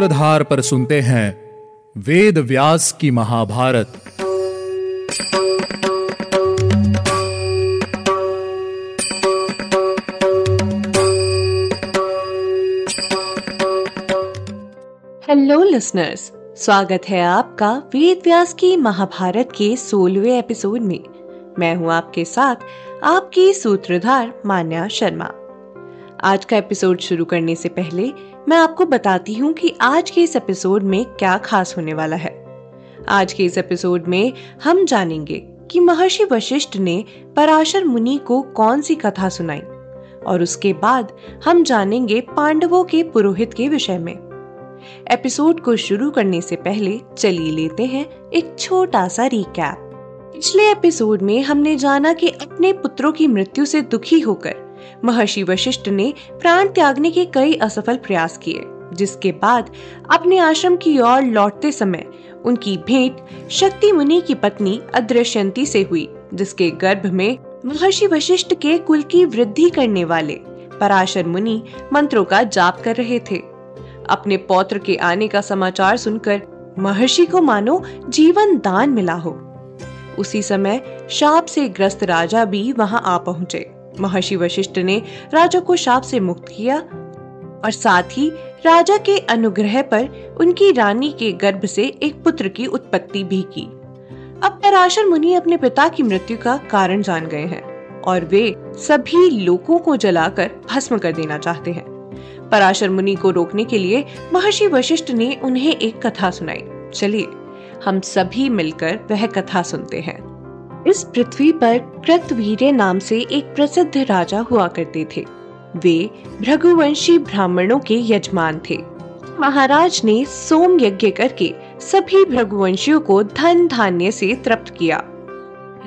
सूत्रधार पर सुनते हैं वेद व्यास की महाभारत। हेलो लिसनर्स स्वागत है आपका वेद व्यास की महाभारत के सोलवे एपिसोड में। मैं हूँ आपके साथ आपकी सूत्रधार मान्या शर्मा। आज का एपिसोड शुरू करने से पहले मैं आपको बताती हूँ कि आज के इस एपिसोड में क्या खास होने वाला है। आज के इस एपिसोड में हम जानेंगे कि महर्षि वशिष्ठ ने पराशर मुनि को कौन सी कथा सुनाई, और उसके बाद हम जानेंगे पांडवों के पुरोहित के विषय में। एपिसोड को शुरू करने से पहले चलिए लेते हैं एक छोटा सा रिकैप पिछले एपिसोड में हमने जाना कि अपने पुत्रों की मृत्यु से दुखी होकर महर्षि वशिष्ठ ने प्राण त्यागने के कई असफल प्रयास किए, जिसके बाद अपने आश्रम की ओर लौटते समय उनकी भेंट शक्ति मुनि की पत्नी अदृश्यंती से हुई, जिसके गर्भ में महर्षि वशिष्ठ के कुल की वृद्धि करने वाले पराशर मुनि मंत्रों का जाप कर रहे थे। अपने पौत्र के आने का समाचार सुनकर महर्षि को मानो जीवन दान मिला हो। उसी समय शाप से ग्रस्त राजा भी वहाँ आ पहुँचे। महर्षि वशिष्ठ ने राजा को शाप से मुक्त किया और साथ ही राजा के अनुग्रह पर उनकी रानी के गर्भ से एक पुत्र की उत्पत्ति भी की। अब पराशर मुनि अपने पिता की मृत्यु का कारण जान गए हैं और वे सभी लोगों को जलाकर भस्म कर देना चाहते हैं। पराशर मुनि को रोकने के लिए महर्षि वशिष्ठ ने उन्हें एक कथा सुनाई। चलिए, हम सभी मिलकर वह कथा सुनते हैं। इस पृथ्वी पर कृतवीर्य नाम से एक प्रसिद्ध राजा हुआ करते थे। वे भृगुवंशी ब्राह्मणों के यजमान थे। महाराज ने सोम यज्ञ करके सभी भृगुवंशियों को धन धान्य से तृप्त किया।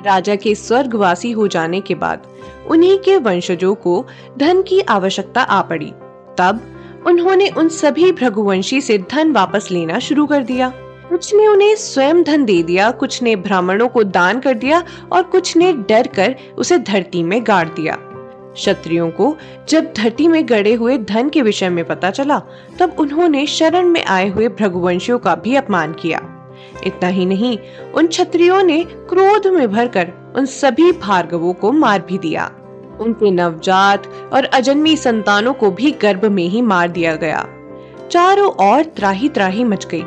राजा के स्वर्गवासी हो जाने के बाद उन्हीं के वंशजों को धन की आवश्यकता आ पड़ी। तब उन्होंने उन सभी भृगुवंशी से धन वापस लेना शुरू कर दिया। कुछ ने उन्हें स्वयं धन दे दिया, कुछ ने ब्राह्मणों को दान कर दिया और कुछ ने डर कर उसे धरती में गाड़ दिया। क्षत्रियों को जब धरती में गड़े हुए धन के विषय में पता चला, तब उन्होंने शरण में आए हुए भृगुवंशियों का भी अपमान किया। इतना ही नहीं, उन क्षत्रियों ने क्रोध में भरकर उन सभी भार्गवों को मार भी दिया। उनके नवजात और अजन्मी संतानों को भी गर्भ में ही मार दिया गया। चारों ओर त्राही त्राही मच गई।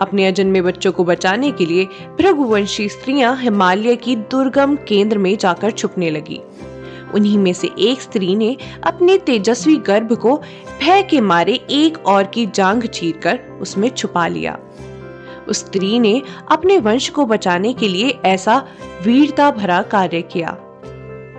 अपने अजन्मे बच्चों को बचाने के लिए भृगुवंशी स्त्रियाँ हिमालय की दुर्गम केंद्र में जाकर छुपने लगी। उन्हीं में से एक स्त्री ने अपने तेजस्वी गर्भ को भय के मारे एक और की जांग चीर कर उसमें छुपा लिया। उस स्त्री ने अपने वंश को बचाने के लिए ऐसा वीरता भरा कार्य किया।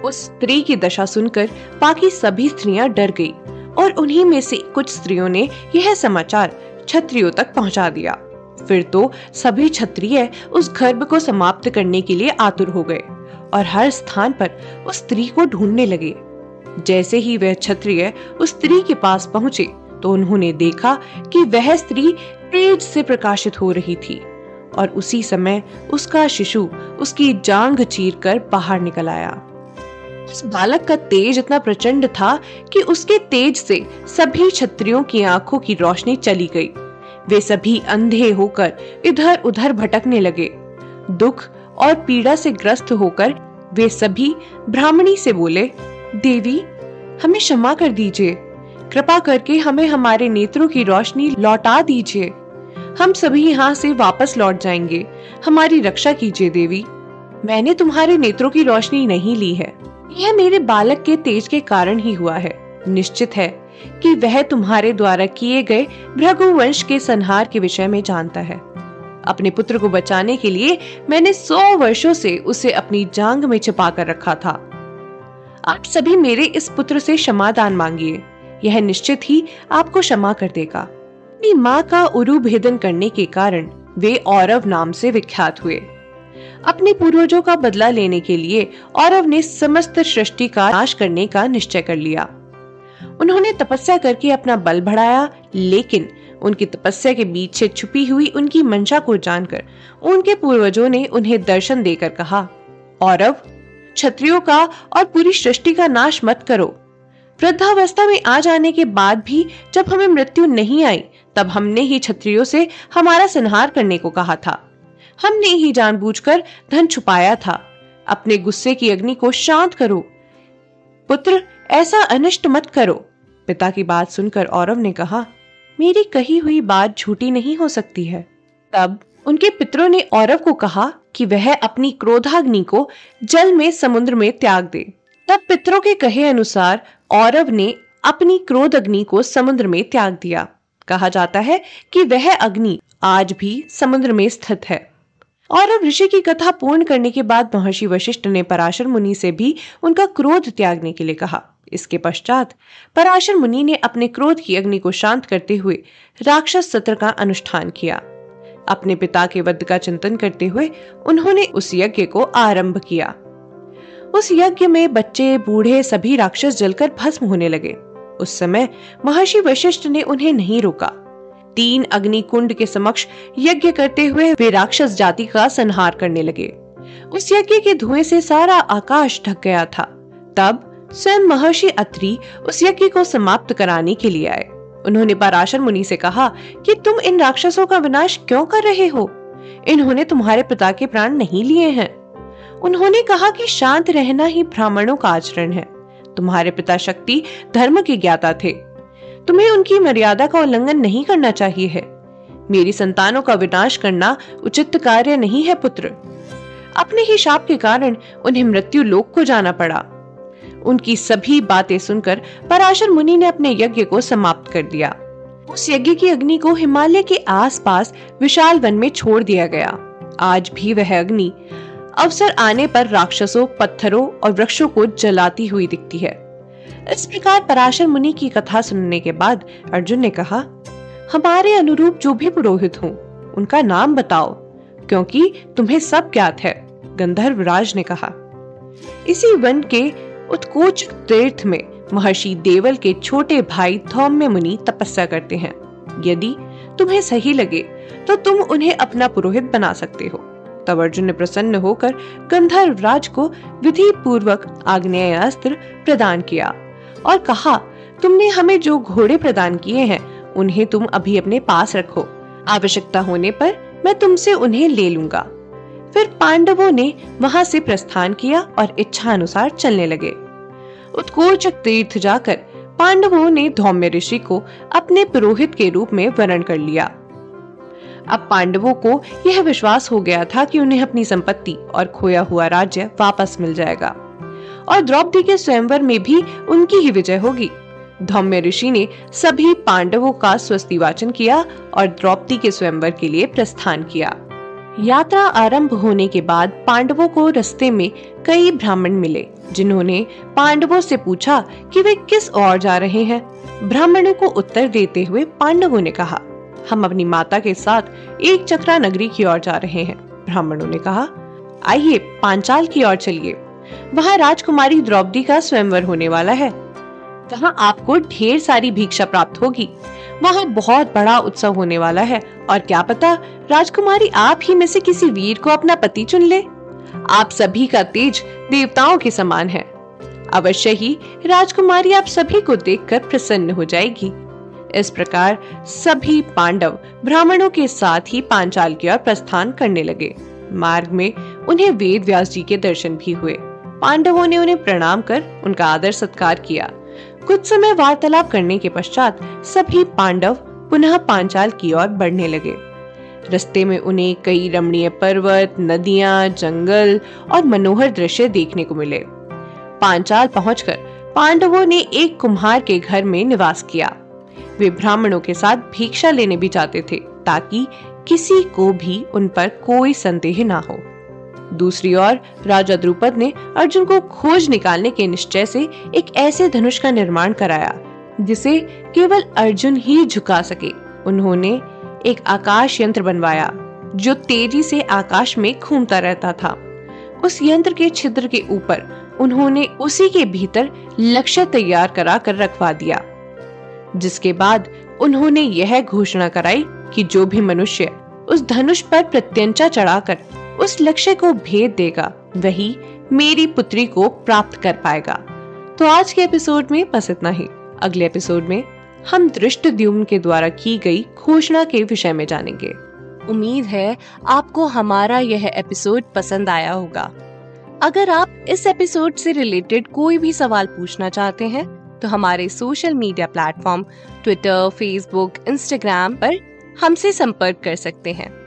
उस स्त्री की दशा सुनकर बाकी सभी स्त्रियाँ डर गई और उन्हीं में से कुछ स्त्रियों ने यह समाचार छत्रियों तक पहुँचा दिया। फिर तो सभी क्षत्रिय उस गर्भ को समाप्त करने के लिए आतुर हो गए और हर स्थान पर उस स्त्री को ढूँढने लगे। जैसे ही वह क्षत्रिय उस स्त्री के पास पहुँचे तो उन्होंने देखा कि वह स्त्री तेज से प्रकाशित हो रही थी और उसी समय उसका शिशु उसकी जांग चीर कर बाहर निकल आया। उस बालक का तेज इतना प्रचंड था कि उसके तेज से सभी क्षत्रियों की आँखों की रोशनी चली गई। वे सभी अंधे होकर इधर उधर भटकने लगे। दुख और पीड़ा से ग्रस्त होकर वे सभी ब्राह्मणी से बोले, देवी, हमें क्षमा कर दीजिए। कृपा करके हमें हमारे नेत्रों की रोशनी लौटा दीजिए। हम सभी यहाँ से वापस लौट जाएँगे। हमारी रक्षा कीजिए देवी। मैंने तुम्हारे नेत्रों की रोशनी नहीं ली है। यह मेरे बालक के तेज के कारण ही हुआ है। निश्चित है कि वह तुम्हारे द्वारा किए गए भृगुवंश के संहार के विषय में जानता है। अपने पुत्र को बचाने के लिए मैंने सौ वर्षों से उसे अपनी जांग में छिपा कर रखा था। आप सभी मेरे इस पुत्र से क्षमादान मांगिए। यह निश्चित ही आपको क्षमा कर देगा। अपनी माँ का उरु भेदन करने के कारण वे औरव नाम से विख्यात हुए। अपने पूर्वजों का बदला लेने के लिए औरव ने समस्त सृष्टि का नाश करने का निश्चय कर लिया। उन्होंने तपस्या करके अपना बल बढ़ाया, लेकिन उनकी तपस्या के बीच से छुपी हुई उनकी मंशा को जानकर उनके पूर्वजों ने उन्हें दर्शन देकर कहा, औरव, क्षत्रियों का और पूरी सृष्टि का नाश मत करो। वृद्धावस्था में आ जाने के बाद भी जब हमें मृत्यु नहीं आई, तब हमने ही क्षत्रियो से हमारा संहार करने को कहा था। हमने ही जानबूझकर धन छुपाया था। अपने गुस्से की अग्नि को शांत करो। पुत्र ऐसा अनिष्ट मत करो। पिता की बात सुनकर औरव ने कहा, मेरी कही हुई बात झूठी नहीं हो सकती है। तब उनके पितरों ने औरव को कहा कि वह अपनी क्रोधाग्नि को जल में समुद्र में त्याग दे। तब पितरों के कहे अनुसार औरव ने अपनी क्रोध अग्नि को समुद्र में त्याग दिया। कहा जाता है कि वह अग्नि आज भी समुद्र में स्थित है। और अब ऋषि की कथा पूर्ण करने के बाद महर्षि वशिष्ठ ने पराशर मुनि से भी उनका क्रोध त्यागने के लिए कहा। इसके पश्चात पराशर मुनि ने अपने क्रोध की अग्नि को शांत करते हुए राक्षस सत्र का अनुष्ठान किया। अपने पिता के वध का चिंतन करते हुए उन्होंने उस यज्ञ को आरंभ किया। उस यज्ञ में बच्चे, बूढ़े सभी राक्षस जलकर भस्म होने लगे। उस समय महर्षि वशिष्ठ ने उन्हें नहीं रोका। तीन अग्नि कुंड के समक्ष यज्ञ करते हुए वे राक्षस जाति का संहार करने लगे। उस यज्ञ के धुएँ से सारा आकाश ढक गया था। तब स्वयं महर्षि अत्रि उस यज्ञ को समाप्त कराने के लिए आए। उन्होंने पराशर मुनि से कहा कि तुम इन राक्षसों का विनाश क्यों कर रहे हो? इन्होंने तुम्हारे पिता के प्राण नहीं लिए हैं। उन्होंने कहा कि शांत रहना ही ब्राह्मणों का आचरण है। तुम्हारे पिता शक्ति धर्म के ज्ञाता थे। तुम्हें उनकी मर्यादा का उल्लंघन नहीं करना चाहिए है। मेरी संतानों का विनाश करना उचित कार्य नहीं है, पुत्र। अपने ही शाप के कारण उन्हें मृत्यु लोक को जाना पड़ा। उनकी सभी बातें सुनकर पराशर मुनि ने अपने यज्ञ को समाप्त कर दिया। उस यज्ञ की अग्नि को हिमालय के आसपास विशाल वन में छोड़ दिया गया। आज भी वह अग्नि अवसर आने पर राक्षसों, पत्थरों और वृक्षों को जलाती हुई दिखती है। इस प्रकार पराशर मुनि की कथा सुनने के बाद अर्जुन ने कहा, हमारे अनुरूप जो भी पुरोहित हों, उनका नाम बताओ, क्योंकि तुम्हें सब ज्ञात है गंधर्व राज ने कहा। इसी वन के उत्कोच तीर्थ में महर्षि देवल के छोटे भाई धौम्य मुनि तपस्या करते हैं। यदि तुम्हें सही लगे तो तुम उन्हें अपना पुरोहित बना सकते हो। तब अर्जुन ने प्रसन्न होकर गंधर्व राज को विधि पूर्वक आग्नेय अस्त्र प्रदान किया और कहा, तुमने हमें जो घोड़े प्रदान किए हैं, उन्हें तुम अभी अपने पास रखो। आवश्यकता होने पर मैं तुमसे उन्हें ले लूँगा। फिर पांडवों ने वहाँ से प्रस्थान किया और इच्छा अनुसार चलने लगे। उत्कोचक तीर्थ जाकर पांडवों ने धौम्य ऋषि को अपने पुरोहित के रूप में वर्ण कर लिया। अब पांडवों को यह विश्वास हो गया था कि उन्हें अपनी संपत्ति और खोया हुआ राज्य वापस मिल जाएगा और द्रौपदी के स्वयंवर में भी उनकी ही विजय होगी। धौम्य ऋषि ने सभी पांडवों का स्वस्ति वाचन किया और द्रौपदी के स्वयंवर के लिए प्रस्थान किया। यात्रा आरंभ होने के बाद पांडवों को रास्ते में कई ब्राह्मण मिले, जिन्होंने पांडवों से पूछा कि वे किस ओर जा रहे हैं। ब्राह्मणों को उत्तर देते हुए पांडवों ने कहा, हम अपनी माता के साथ एक चक्रा नगरी की ओर जा रहे हैं। ब्राह्मणों ने कहा, आइए पांचाल की ओर चलिए। वहाँ राजकुमारी द्रौपदी का स्वयंवर होने वाला है। वहाँ आपको ढेर सारी भिक्षा प्राप्त होगी। वहाँ बहुत बड़ा उत्सव होने वाला है। और क्या पता राजकुमारी आप ही में से किसी वीर को अपना पति चुन ले। आप सभी का तेज देवताओं के समान है। अवश्य ही राजकुमारी आप सभी को देखकर प्रसन्न हो जाएगी। इस प्रकार सभी पांडव ब्राह्मणों के साथ ही पांचाल की ओर प्रस्थान करने लगे। मार्ग में उन्हें वेद व्यास जी के दर्शन भी हुए। पांडवों ने उन्हें प्रणाम कर उनका आदर सत्कार किया। कुछ समय वार्तालाप करने के पश्चात सभी पांडव पुनः पांचाल की ओर बढ़ने लगे। रस्ते में उन्हें कई रमणीय पर्वत, नदियाँ, जंगल और मनोहर दृश्य देखने को मिले। पांचाल पहुंचकर पांडवों ने एक कुम्हार के घर में निवास किया। वे ब्राह्मणों के साथ भिक्षा लेने भी जाते थे ताकि किसी को भी उन पर कोई संदेह ना हो। दूसरी ओर, राजा द्रुपद ने अर्जुन को खोज निकालने के निश्चय से एक ऐसे धनुष का निर्माण कराया, जिसे केवल अर्जुन ही झुका सके। उन्होंने एक आकाश यंत्र बनवाया, जो तेज़ी से आकाश में घूमता रहता था। उस यंत्र के छिद्र के ऊपर उन्होंने उसी के भीतर लक्ष्य तैयार करा कर रखवा दिया, जिसके बाद उन्होंने यह घोषणा कराई कि जो भी मनुष्य उस धनुष पर प्रत्यंचा चढ़ाकर उस लक्ष्य को भेद देगा। वही मेरी पुत्री को प्राप्त कर पाएगा। तो आज के एपिसोड में बस इतना ही। अगले एपिसोड में हम दृष्ट के द्वारा की गई घोषणा के विषय में जानेंगे। उम्मीद है आपको हमारा यह एपिसोड पसंद आया होगा। अगर आप इस एपिसोड से रिलेटेड कोई भी सवाल पूछना चाहते हैं तो हमारे social media platform Twitter, Facebook, Instagram पर हमसे संपर्क कर सकते हैं।